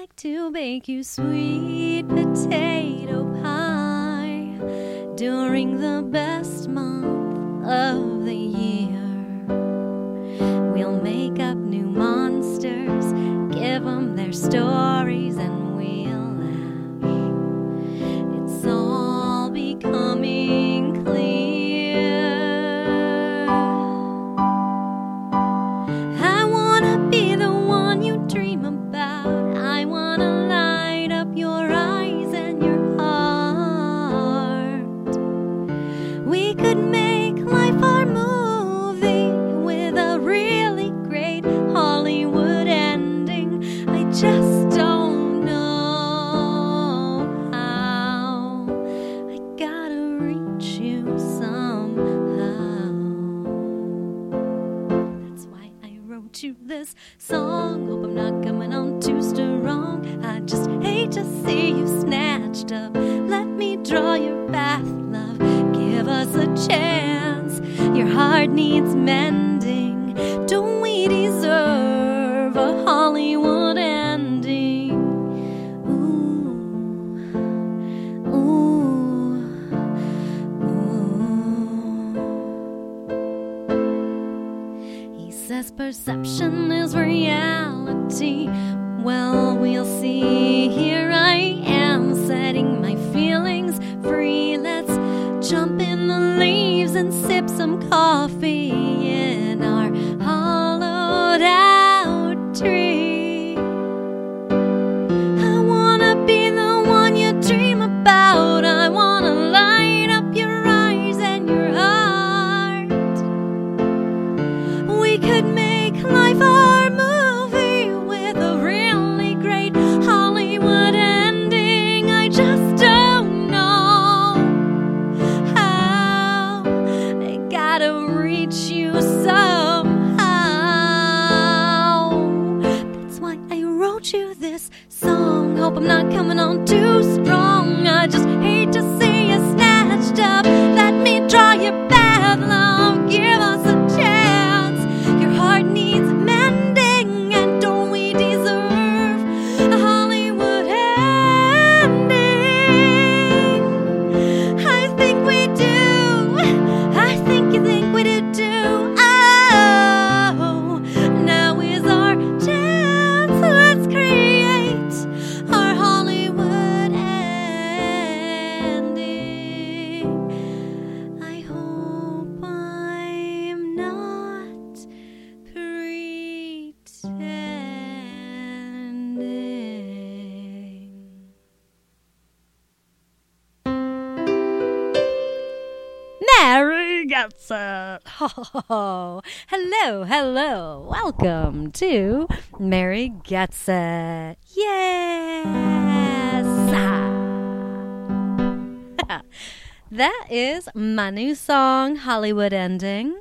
like to bake you sweet potato pie during the best month of the year. We'll make up new monsters, give them their stories, path, love. Give us a chance. Your heart needs mending. Don't we deserve a Hollywood ending? Ooh, ooh, ooh. He says perception is reality. Well, we'll see. Here I free. Let's jump in the leaves and sip some coffee Hope I'm not coming on too Oh, hello, hello. Welcome to Mary Gets It. Yes. that is my new song, Hollywood Ending.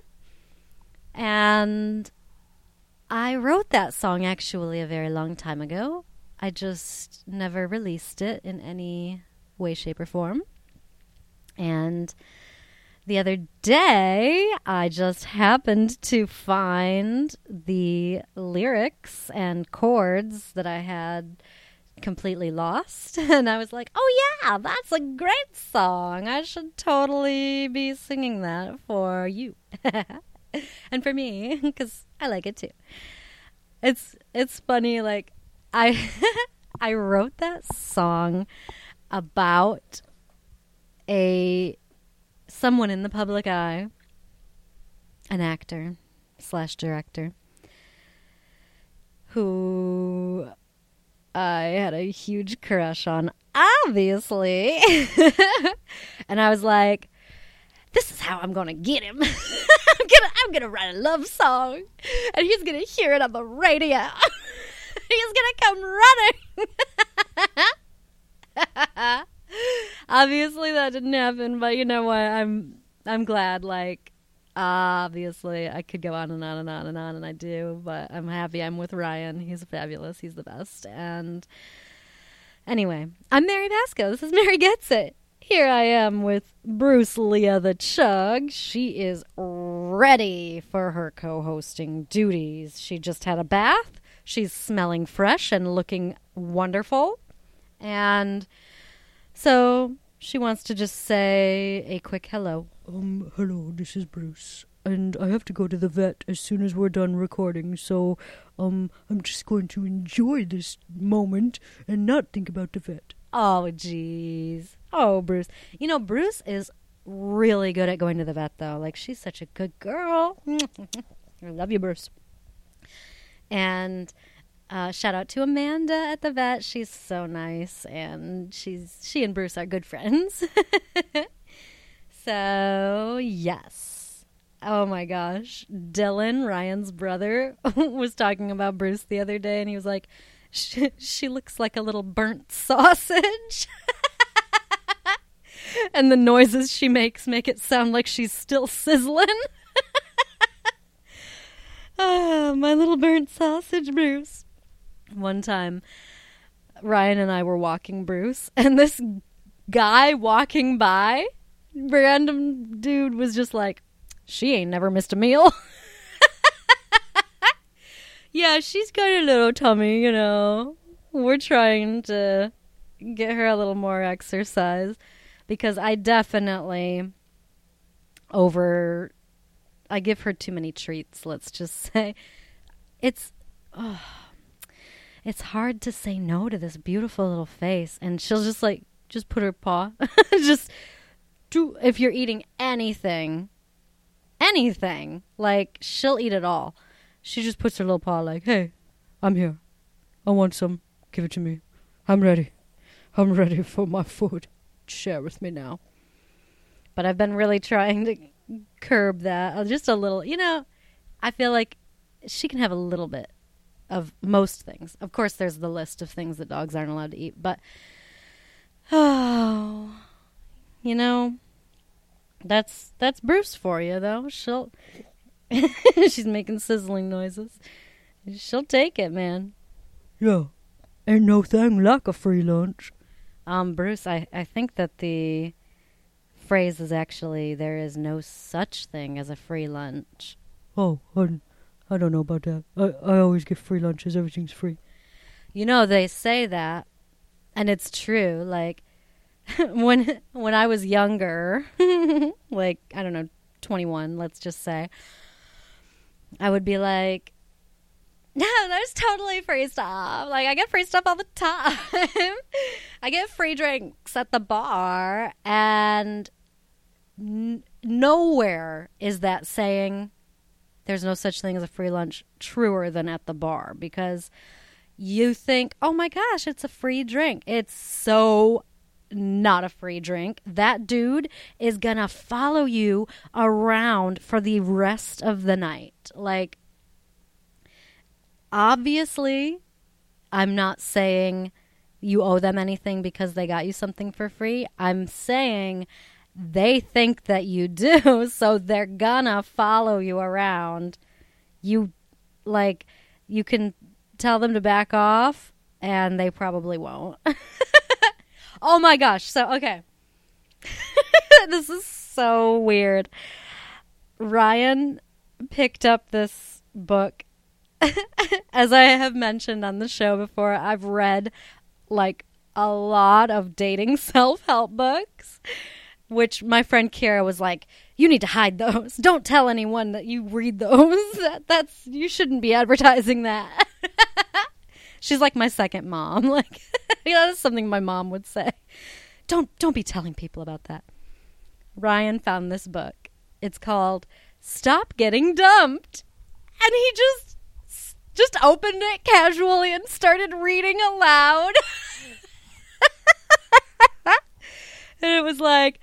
And I wrote that song actually a very long time ago. I just never released it in any way, shape, or form. And the other day, I just happened to find the lyrics and chords that I had completely lost. And I was like, oh, yeah, that's a great song. I should totally be singing that for you and for me because I like it too. It's it's funny like I I wrote that song about a someone in the public eye, an actor slash director, who I had a huge crush on, obviously. and I was like, this is how I'm gonna get him. I'm gonna I'm gonna write a love song and he's gonna hear it on the radio. he's gonna come running. obviously that didn't happen, but you know what? I'm I'm glad like obviously I could go on and on and on and on and I do, but I'm happy I'm with Ryan. He's fabulous. He's the best. And anyway, I'm Mary Pasco. This is Mary Gets It. Here I am with Bruce Leah the Chug. She is ready for her co hosting duties. She just had a bath. She's smelling fresh and looking wonderful. And so she wants to just say a quick hello. Um, hello, this is Bruce. And I have to go to the vet as soon as we're done recording, so, um, I'm just going to enjoy this moment and not think about the vet. Oh, jeez. Oh, Bruce. You know, Bruce is really good at going to the vet, though. Like, she's such a good girl. I love you, Bruce. And uh, shout out to Amanda at the vet. She's so nice, and she's she and Bruce are good friends. so yes. Oh my gosh, Dylan Ryan's brother was talking about Bruce the other day, and he was like, "She, she looks like a little burnt sausage." and the noises she makes make it sound like she's still sizzling. ah, my little burnt sausage, Bruce. One time, Ryan and I were walking Bruce, and this guy walking by, random dude, was just like, She ain't never missed a meal. yeah, she's got a little tummy, you know. We're trying to get her a little more exercise because I definitely over I give her too many treats, let's just say. It's oh, it's hard to say no to this beautiful little face. And she'll just like just put her paw just do if you're eating anything anything like she'll eat it all. She just puts her little paw like hey i'm here. I want some. Give it to me. I'm ready. I'm ready for my food. Share with me now. But i've been really trying to curb that uh, just a little you know i feel like she can have a little bit of most things. Of course, there's the list of things that dogs aren't allowed to eat, but oh, you know, that's that's Bruce for you, though. She'll she's making sizzling noises. She'll take it, man. Yeah, ain't no thing like a free lunch. Um, Bruce, I I think that the phrase is actually there is no such thing as a free lunch. Oh, I don't know about that. I, I always get free lunches. Everything's free. You know, they say that, and it's true. Like when when I was younger, like I don't know, twenty one, let's just say, I would be like, "No, there's totally free stuff. Like I get free stuff all the time. I get free drinks at the bar, and n- nowhere is that saying." There's no such thing as a free lunch truer than at the bar because you think, oh my gosh, it's a free drink. It's so not a free drink. That dude is gonna follow you around for the rest of the night. Like, obviously, I'm not saying you owe them anything because they got you something for free. I'm saying they think that you do, so they're gonna follow you around. You, like, you can tell them to back off, and they probably won't. oh my gosh. So, okay. this is so weird. Ryan picked up this book. As I have mentioned on the show before, I've read like a lot of dating self help books, which my friend Kara was like, "You need to hide those. Don't tell anyone that you read those. That, that's you shouldn't be advertising that." She's like my second mom. Like, yeah, that's something my mom would say. Don't don't be telling people about that. Ryan found this book. It's called "Stop Getting Dumped," and he just just opened it casually and started reading aloud. and it was like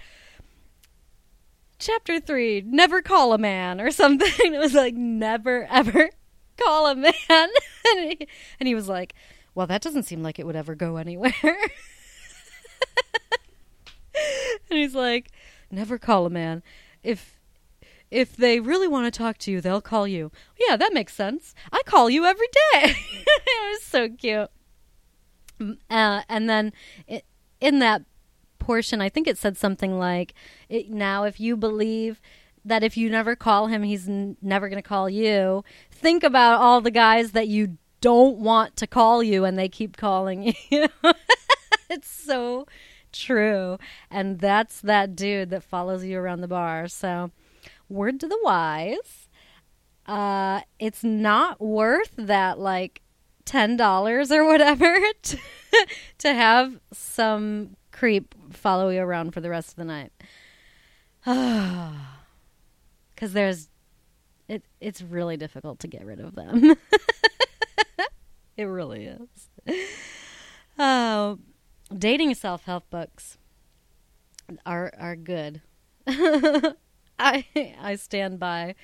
chapter 3 never call a man or something. It was like never ever call a man. And he, and he was like well that doesn't seem like it would ever go anywhere. And he's like never call a man. If if they really want to talk to you they'll call you. Yeah that makes sense. I call you every day. It was so cute. Uh, and then it, in that portion i think it said something like now if you believe that if you never call him he's n- never going to call you think about all the guys that you don't want to call you and they keep calling you. it's so true. And that's that dude that follows you around the bar. So, word to the wise. Uh, it's not worth that like ten dollars or whatever to, to have some creep follow you around for the rest of the night. Because there's, it it's really difficult to get rid of them. it really is. Oh, dating self help books are are good. I I stand by.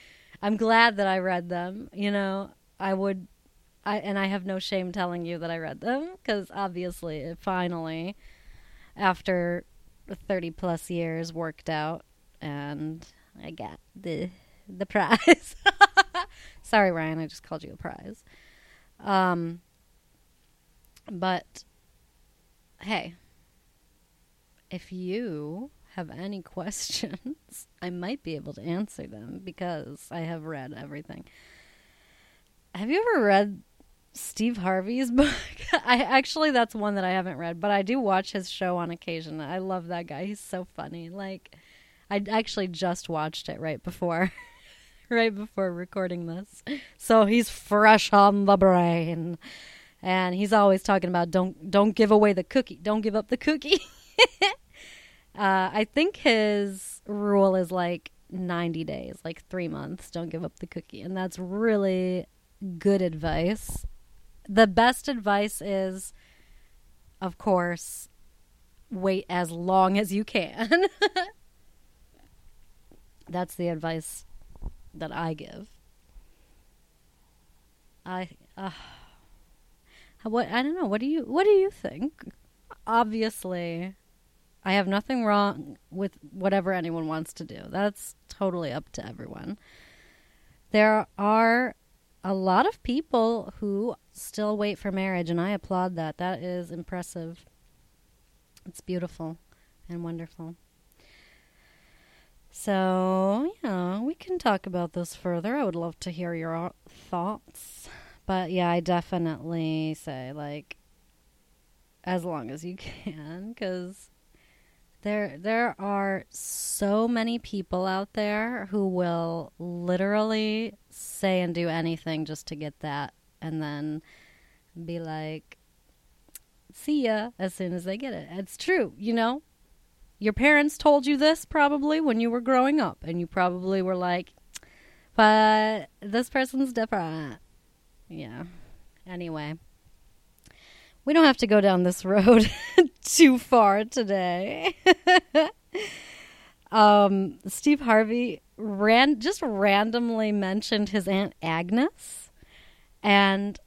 I'm glad that I read them. You know, I would I and I have no shame telling you that I read them cuz obviously it finally after 30 plus years worked out and I got the the prize. Sorry Ryan, I just called you a prize. Um but hey, if you have any questions, I might be able to answer them because I have read everything. Have you ever read Steve Harvey's book? I actually that's one that I haven't read, but I do watch his show on occasion. I love that guy. He's so funny. Like I actually just watched it right before right before recording this. So he's fresh on the brain. And he's always talking about don't don't give away the cookie. Don't give up the cookie. Uh, I think his rule is like 90 days, like three months. Don't give up the cookie. And that's really good advice. The best advice is, of course, wait as long as you can. that's the advice that I give. I uh, what I don't know. What do you what do you think? Obviously, I have nothing wrong with whatever anyone wants to do. That's totally up to everyone. There are a lot of people who still wait for marriage, and I applaud that. That is impressive. It's beautiful and wonderful. So, yeah, we can talk about this further. I would love to hear your thoughts. But yeah, I definitely say, like, as long as you can, because there there are so many people out there who will literally say and do anything just to get that and then be like see ya as soon as they get it. It's true, you know? Your parents told you this probably when you were growing up and you probably were like but this person's different. Yeah. Anyway, we don't have to go down this road too far today. um, Steve Harvey ran just randomly mentioned his aunt Agnes, and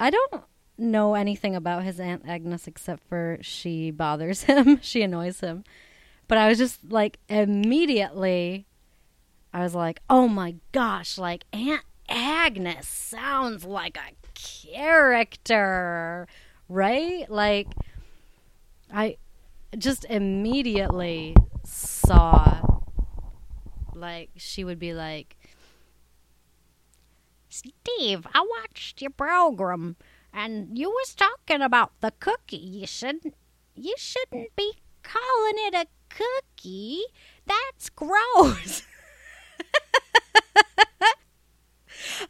I don't know anything about his aunt Agnes except for she bothers him, she annoys him. But I was just like immediately, I was like, oh my gosh, like Aunt Agnes sounds like a character right? Like, I just immediately saw, like, she would be like, Steve, I watched your program, and you was talking about the cookie. You shouldn't, you shouldn't be calling it a cookie. That's gross.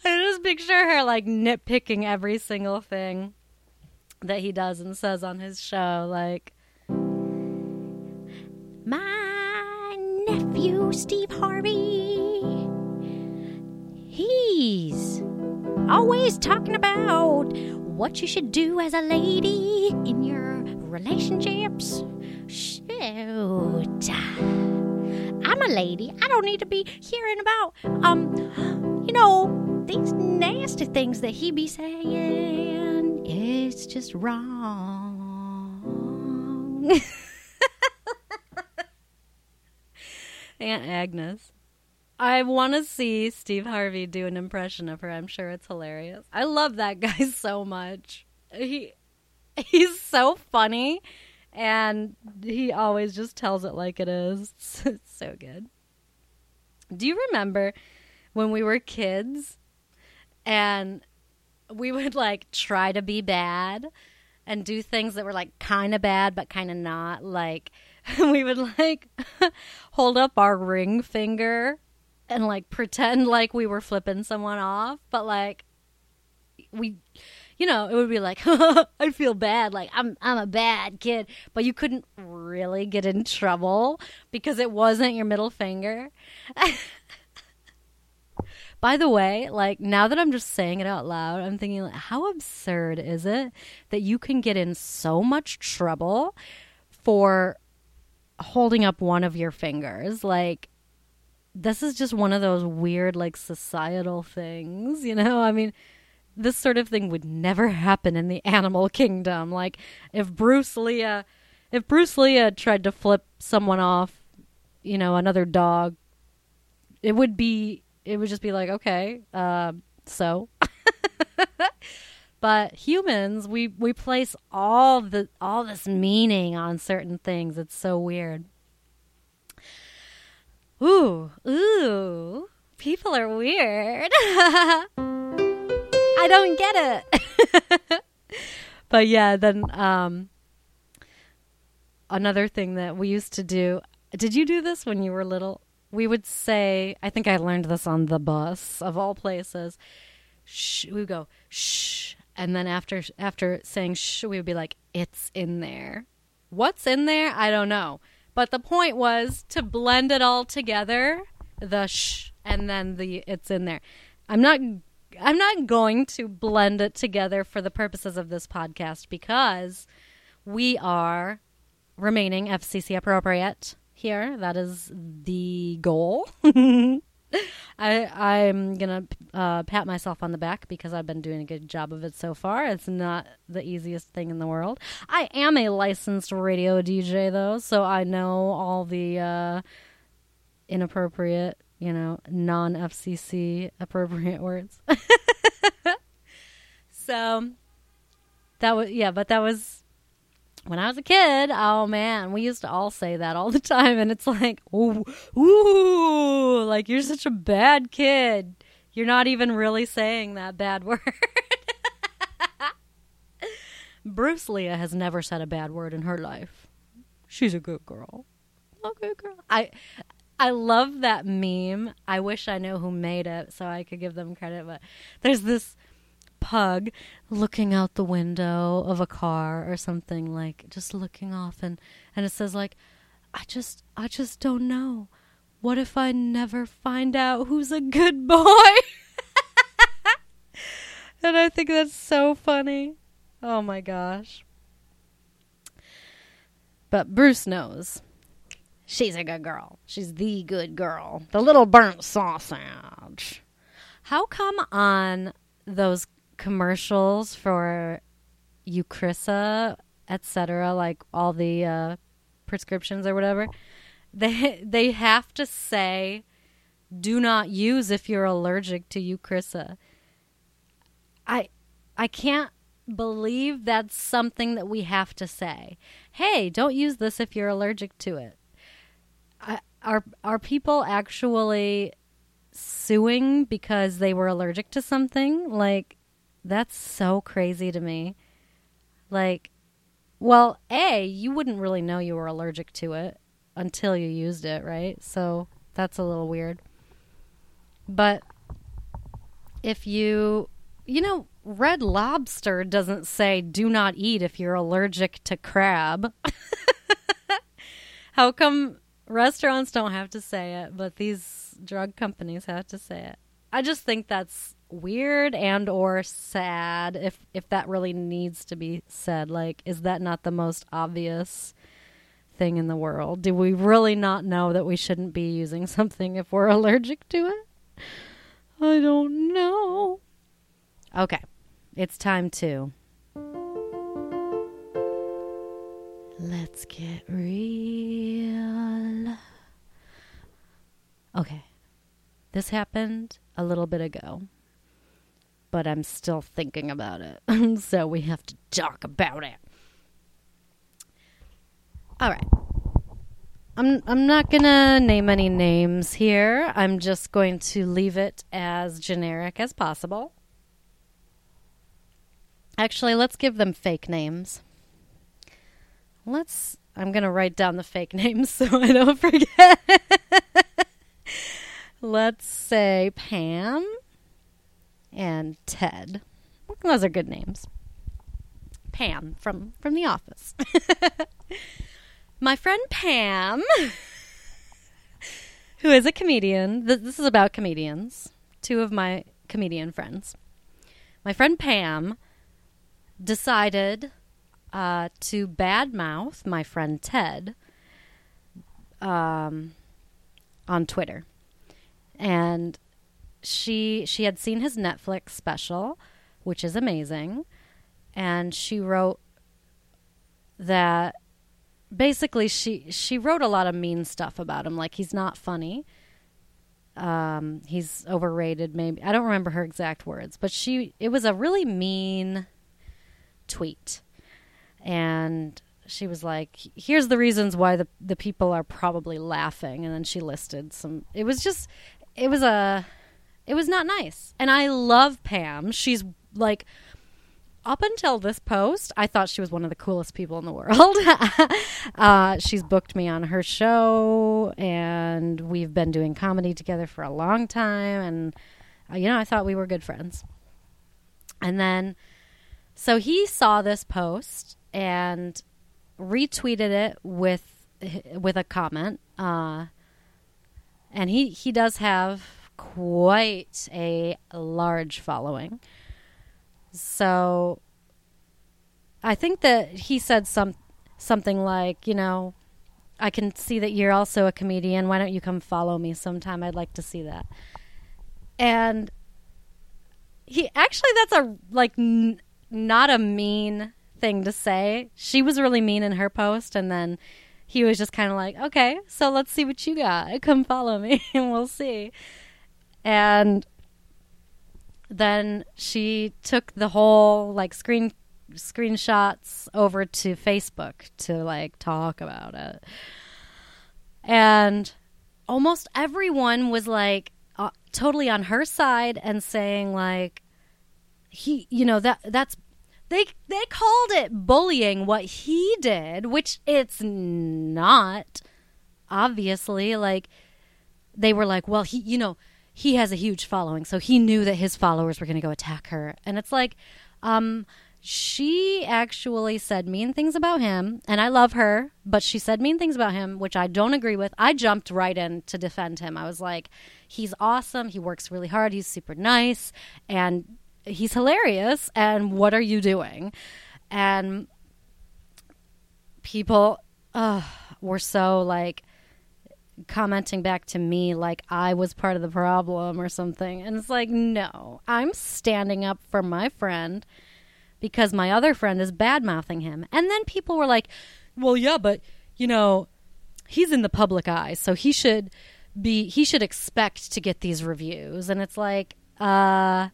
I just picture her like nitpicking every single thing that he does and says on his show, like, My nephew, Steve Harvey, he's always talking about what you should do as a lady in your relationships. Shoot. I'm a lady. I don't need to be hearing about, um, you know, these nasty things that he be saying it's just wrong. Aunt Agnes. I want to see Steve Harvey do an impression of her. I'm sure it's hilarious. I love that guy so much. He he's so funny and he always just tells it like it is. It's so good. Do you remember when we were kids and we would like try to be bad and do things that were like kind of bad but kind of not. Like we would like hold up our ring finger and like pretend like we were flipping someone off, but like we you know, it would be like I feel bad, like I'm I'm a bad kid, but you couldn't really get in trouble because it wasn't your middle finger. By the way, like now that I'm just saying it out loud, I'm thinking like how absurd is it that you can get in so much trouble for holding up one of your fingers? Like this is just one of those weird like societal things, you know? I mean, this sort of thing would never happen in the animal kingdom. Like if Bruce Lee if Bruce Lee tried to flip someone off, you know, another dog, it would be it would just be like, okay, uh, so. but humans, we we place all the all this meaning on certain things. It's so weird. Ooh, ooh, people are weird. I don't get it. but yeah, then um, another thing that we used to do. Did you do this when you were little? We would say, I think I learned this on the bus of all places. Shh, we would go shh, and then after after saying shh, we would be like, "It's in there." What's in there? I don't know. But the point was to blend it all together, the shh, and then the it's in there. I'm not I'm not going to blend it together for the purposes of this podcast because we are remaining FCC appropriate here. That is the goal. I I'm gonna uh, pat myself on the back because I've been doing a good job of it so far. It's not the easiest thing in the world. I am a licensed radio DJ though, so I know all the uh, inappropriate, you know, non FCC appropriate words. so that was yeah, but that was when I was a kid, oh man, we used to all say that all the time, and it's like, ooh, ooh, like you're such a bad kid. You're not even really saying that bad word. Bruce Leah has never said a bad word in her life. She's a good girl. A good girl. I I love that meme. I wish I knew who made it so I could give them credit, but there's this pug looking out the window of a car or something like just looking off and and it says like I just I just don't know. What if I never find out who's a good boy? and I think that's so funny. Oh my gosh. But Bruce knows. She's a good girl. She's the good girl. The little burnt sausage. How come on those commercials for Eucrisa, etc., like all the uh, prescriptions or whatever, they they have to say, "Do not use if you're allergic to Eucrisa." I I can't believe that's something that we have to say. Hey, don't use this if you're allergic to it. Are are people actually suing because they were allergic to something? Like that's so crazy to me. Like, well, A, you wouldn't really know you were allergic to it until you used it, right? So that's a little weird. But if you, you know, Red Lobster doesn't say do not eat if you're allergic to crab. How come restaurants don't have to say it, but these drug companies have to say it? I just think that's weird and or sad if if that really needs to be said. Like is that not the most obvious thing in the world? Do we really not know that we shouldn't be using something if we're allergic to it? I don't know. Okay it's time to let's get real. Okay this happened a little bit ago but I'm still thinking about it. so we have to talk about it. All right. I'm I'm not going to name any names here. I'm just going to leave it as generic as possible. Actually, let's give them fake names. Let's. I'm going to write down the fake names so I don't forget. let's say Pam and Ted. Those are good names. Pam from from the office. My friend Pam, who is a comedian. Th- this is about comedians. Two of my comedian friends. My friend Pam decided uh, to badmouth my friend Ted um, on Twitter, and she she had seen his Netflix special, which is amazing, and she wrote that basically she she wrote a lot of mean stuff about him, like he's not funny. Um, he's overrated. Maybe I don't remember her exact words, but she it was a really mean tweet, and she was like, "Here's the reasons why the the people are probably laughing," and then she listed some. It was just, it was a, it was not nice. And I love Pam. She's like up until this post, I thought she was one of the coolest people in the world. uh, she's booked me on her show, and we've been doing comedy together for a long time. And, uh, you know, I thought we were good friends. And then, so he saw this post and retweeted it with with a comment. Uh, and he he does have quite a large following. So I think that he said some something like, you know, I can see that you're also a comedian. Why don't you come follow me sometime? I'd like to see that. And he actually that's a like n- not a mean thing to say. She was really mean in her post and then he was just kind of like, "Okay, so let's see what you got. Come follow me and we'll see." And then she took the whole like screen screenshots over to Facebook to like talk about it. And almost everyone was like uh, totally on her side and saying like he you know that that's they they called it bullying what he did, which it's not obviously like they were like, well, he you know, he has a huge following, so he knew that his followers were going to go attack her. And it's like, um, she actually said mean things about him, and I love her, but she said mean things about him, which I don't agree with. I jumped right in to defend him. I was like, he's awesome. He works really hard. He's super nice, and he's hilarious. And what are you doing? And people uh, were so like, commenting back to me like I was part of the problem or something. And it's like, no, I'm standing up for my friend because my other friend is bad mouthing him. And then people were like, well, yeah, but, you know, he's in the public eye, so he should be, he should expect to get these reviews. And it's like, uh,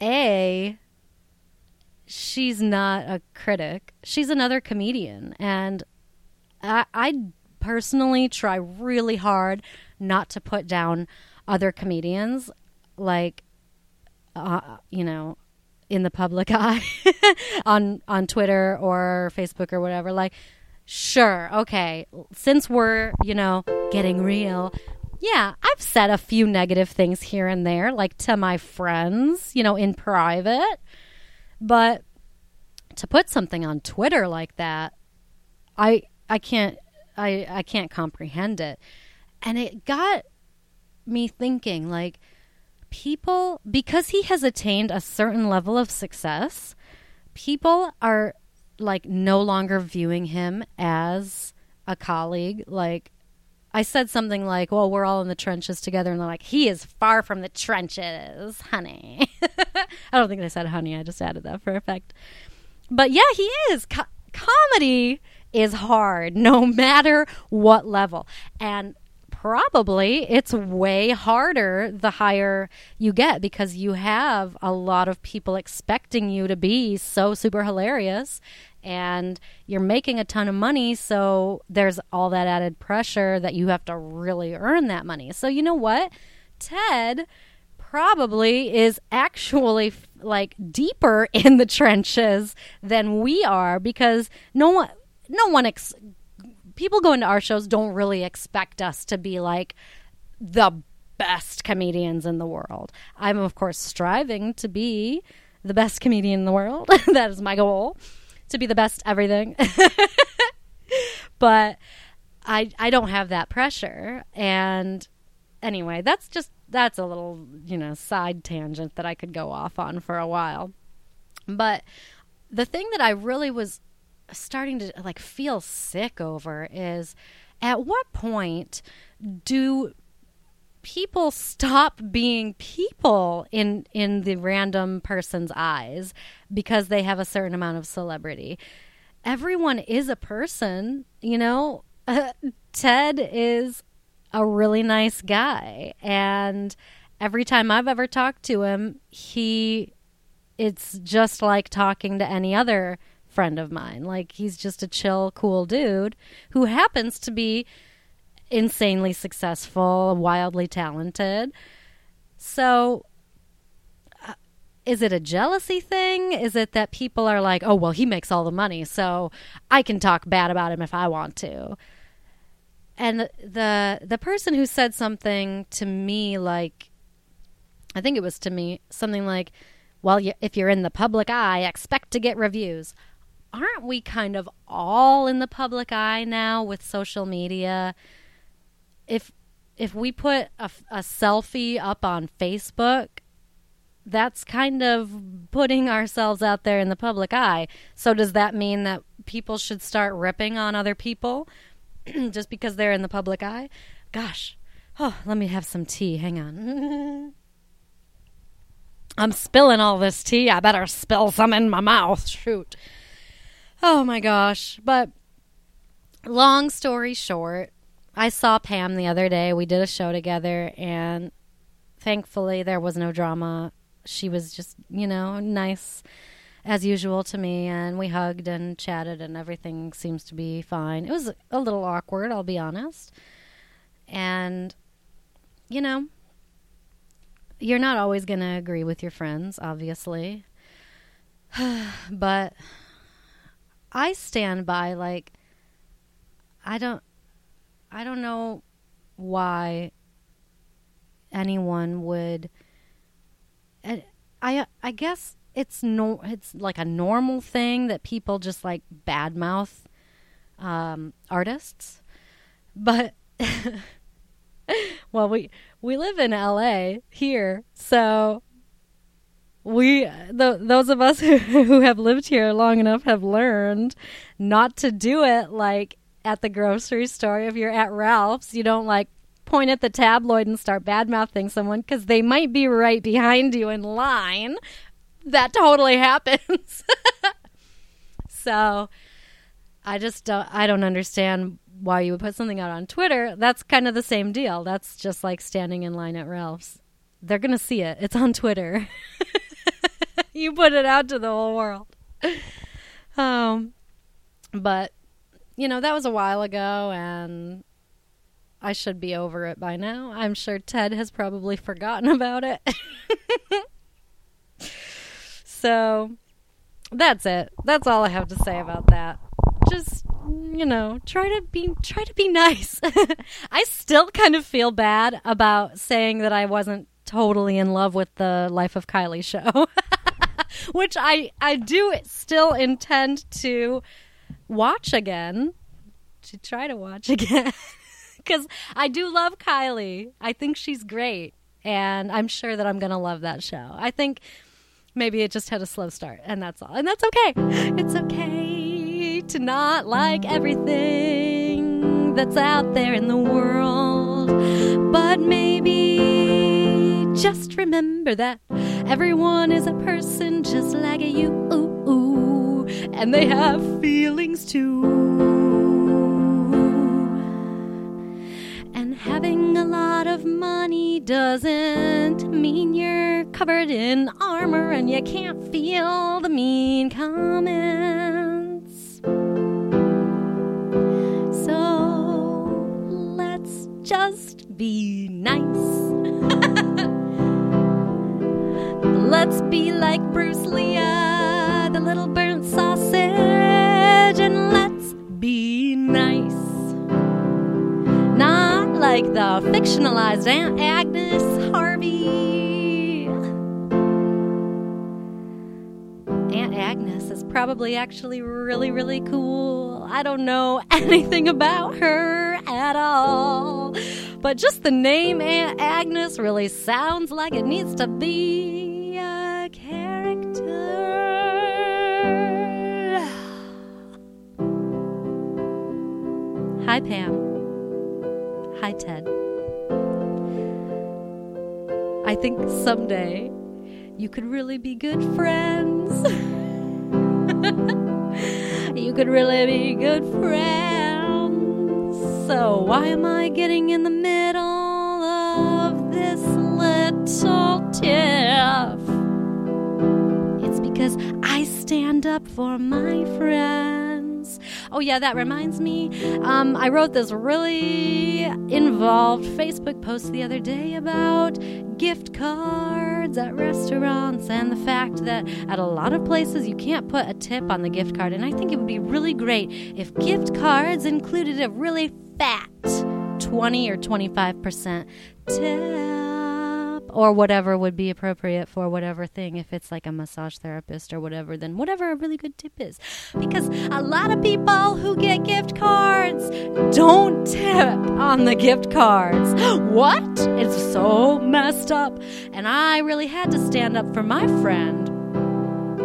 A, she's not a critic, she's another comedian. And I, I personally try really hard not to put down other comedians like uh, you know in the public eye on on Twitter or Facebook or whatever like sure okay since we're you know getting real yeah I've said a few negative things here and there like to my friends you know in private but to put something on Twitter like that I I can't I I can't comprehend it. And it got me thinking like people because he has attained a certain level of success, people are like no longer viewing him as a colleague like I said something like, "Well, we're all in the trenches together," and they're like, "He is far from the trenches, honey." I don't think they said "honey." I just added that for effect. But yeah, he is. Co- comedy is hard no matter what level. And probably it's way harder the higher you get because you have a lot of people expecting you to be so super hilarious and you're making a ton of money so there's all that added pressure that you have to really earn that money so you know what ted probably is actually like deeper in the trenches than we are because no one no one ex- people going to our shows don't really expect us to be like the best comedians in the world. I'm of course striving to be the best comedian in the world. that is my goal to be the best everything. but I I don't have that pressure and anyway, that's just that's a little, you know, side tangent that I could go off on for a while. But the thing that I really was starting to like feel sick over is at what point do people stop being people in in the random person's eyes because they have a certain amount of celebrity? Everyone is a person you know? Ted is a really nice guy and every time i've ever talked to him he it's just like talking to any other friend of mine like he's just a chill cool dude who happens to be insanely successful, wildly talented. So uh, is it a jealousy thing? Is it that people are like, "Oh, well, he makes all the money, so I can talk bad about him if I want to." And the the person who said something to me like I think it was to me something like, "Well, if you're in the public eye, expect to get reviews." Aren't we kind of all in the public eye now with social media? if if we put a, a selfie up on Facebook, that's kind of putting ourselves out there in the public eye. So does that mean that people should start ripping on other people just because they're in the public eye? Gosh. Oh, let me have some tea. Hang on. I'm spilling all this tea. I better spill some in my mouth. Shoot. Oh my gosh. But long story short, I saw Pam the other day. We did a show together, and thankfully there was no drama. She was just, you know, nice as usual to me, and we hugged and chatted, and everything seems to be fine. It was a little awkward, I'll be honest. And, you know, you're not always going to agree with your friends, obviously. but I stand by, like, I don't I don't know why anyone would. I I guess it's no it's like a normal thing that people just like badmouth um, artists, but well we we live in L.A. here, so we the, those of us who, who have lived here long enough have learned not to do it like at the grocery store, if you're at Ralph's, you don't like point at the tabloid and start bad mouthing someone because they might be right behind you in line. That totally happens. so I just don't, I don't understand why you would put something out on Twitter. That's kind of the same deal. That's just like standing in line at Ralph's. They're going to see it. It's on Twitter. you put it out to the whole world. Um, but you know, that was a while ago and I should be over it by now. I'm sure Ted has probably forgotten about it. so that's it. That's all I have to say about that. Just you know, try to be try to be nice. I still kind of feel bad about saying that I wasn't totally in love with the Life of Kylie show. Which I I do still intend to watch again, to try to watch again. Because I do love Kylie. I think she's great. And I'm sure that I'm going to love that show. I think maybe it just had a slow start, and that's all. And that's okay. It's okay to not like everything that's out there in the world. But maybe just remember that everyone is a person just like you. And they have feelings too. And having a lot of money doesn't mean you're covered in armor and you can't feel the mean comments. So let's just be Let's be like Bruce Lee, uh, the little burnt sausage, and let's be nice. Not like the fictionalized Aunt Agnes Harvey. Aunt Agnes is probably actually really, really cool. I don't know anything about her at all but just the name Aunt Agnes really sounds like it needs to be Hi, Pam. Hi, Ted. I think someday you could really be good friends. you could really be good friends. So, why am I getting in the middle of this little tiff? It's because I stand up for my friends. Oh, yeah, that reminds me. Um, I wrote this really involved Facebook post the other day about gift cards at restaurants and the fact that at a lot of places you can't put a tip on the gift card. And I think it would be really great if gift cards included a really fat 20 or 25% tip or whatever would be appropriate for whatever thing. If it's like a massage therapist or whatever, then whatever a really good tip is. Because a lot of people who get gift cards don't tip on the gift cards. What? It's so messed up. And I really had to stand up for my friend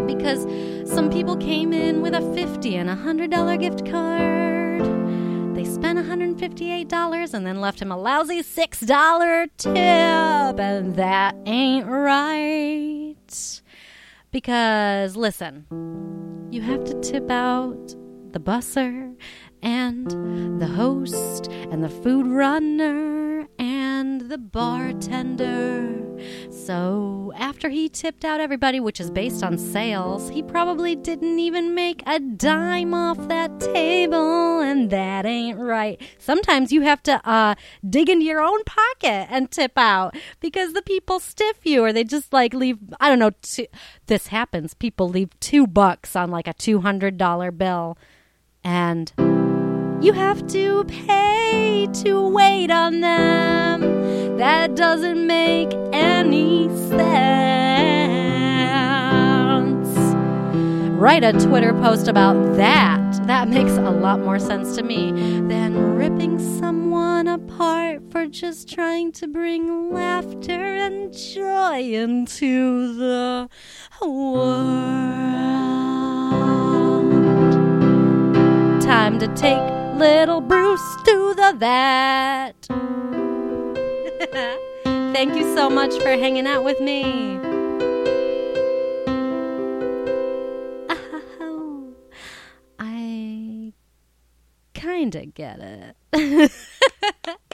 because some people came in with a 50 and a $100 gift card. They spent $158 and then left him a lousy $6 tip, and that ain't right. Because, listen, you have to tip out the busser and the host and the food runner and the bartender. So, after he tipped out everybody, which is based on sales, he probably didn't even make a dime off that table, and that ain't right. Sometimes you have to uh, dig into your own pocket and tip out because the people stiff you, or they just like leave, I don't know, two, this happens. People leave two bucks on like a $200 bill, and you have to pay to wait on them. That doesn't make any sense. Write a Twitter post about that. That makes a lot more sense to me than ripping someone apart for just trying to bring laughter and joy into the world. Time to take little Bruce to the vet. Thank you so much for hanging out with me. I kinda get it.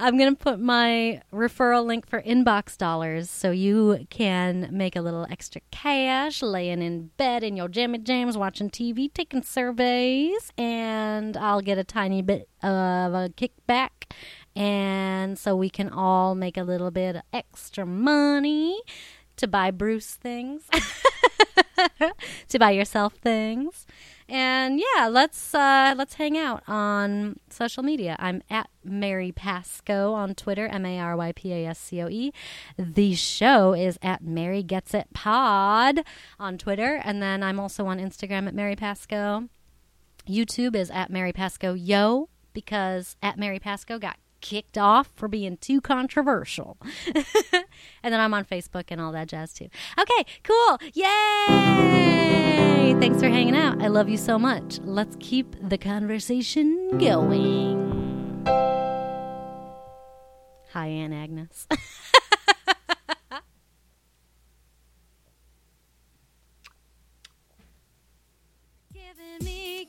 I'm going to put my referral link for inbox dollars so you can make a little extra cash laying in bed in your jammy jams, watching TV, taking surveys, and I'll get a tiny bit of a kickback. And so we can all make a little bit of extra money to buy Bruce things, to buy yourself things. And yeah, let's uh, let's hang out on social media. I'm at Mary Pascoe on Twitter, M A R Y P A S C O E. The show is at Mary Gets It Pod on Twitter, and then I'm also on Instagram at Mary Pascoe. YouTube is at Mary Pascoe Yo because at Mary Pascoe got kicked off for being too controversial. and then I'm on Facebook and all that jazz too. Okay, cool. Yay! Thanks for hanging out. I love you so much. Let's keep the conversation going. Hi, Aunt Agnes. Giving me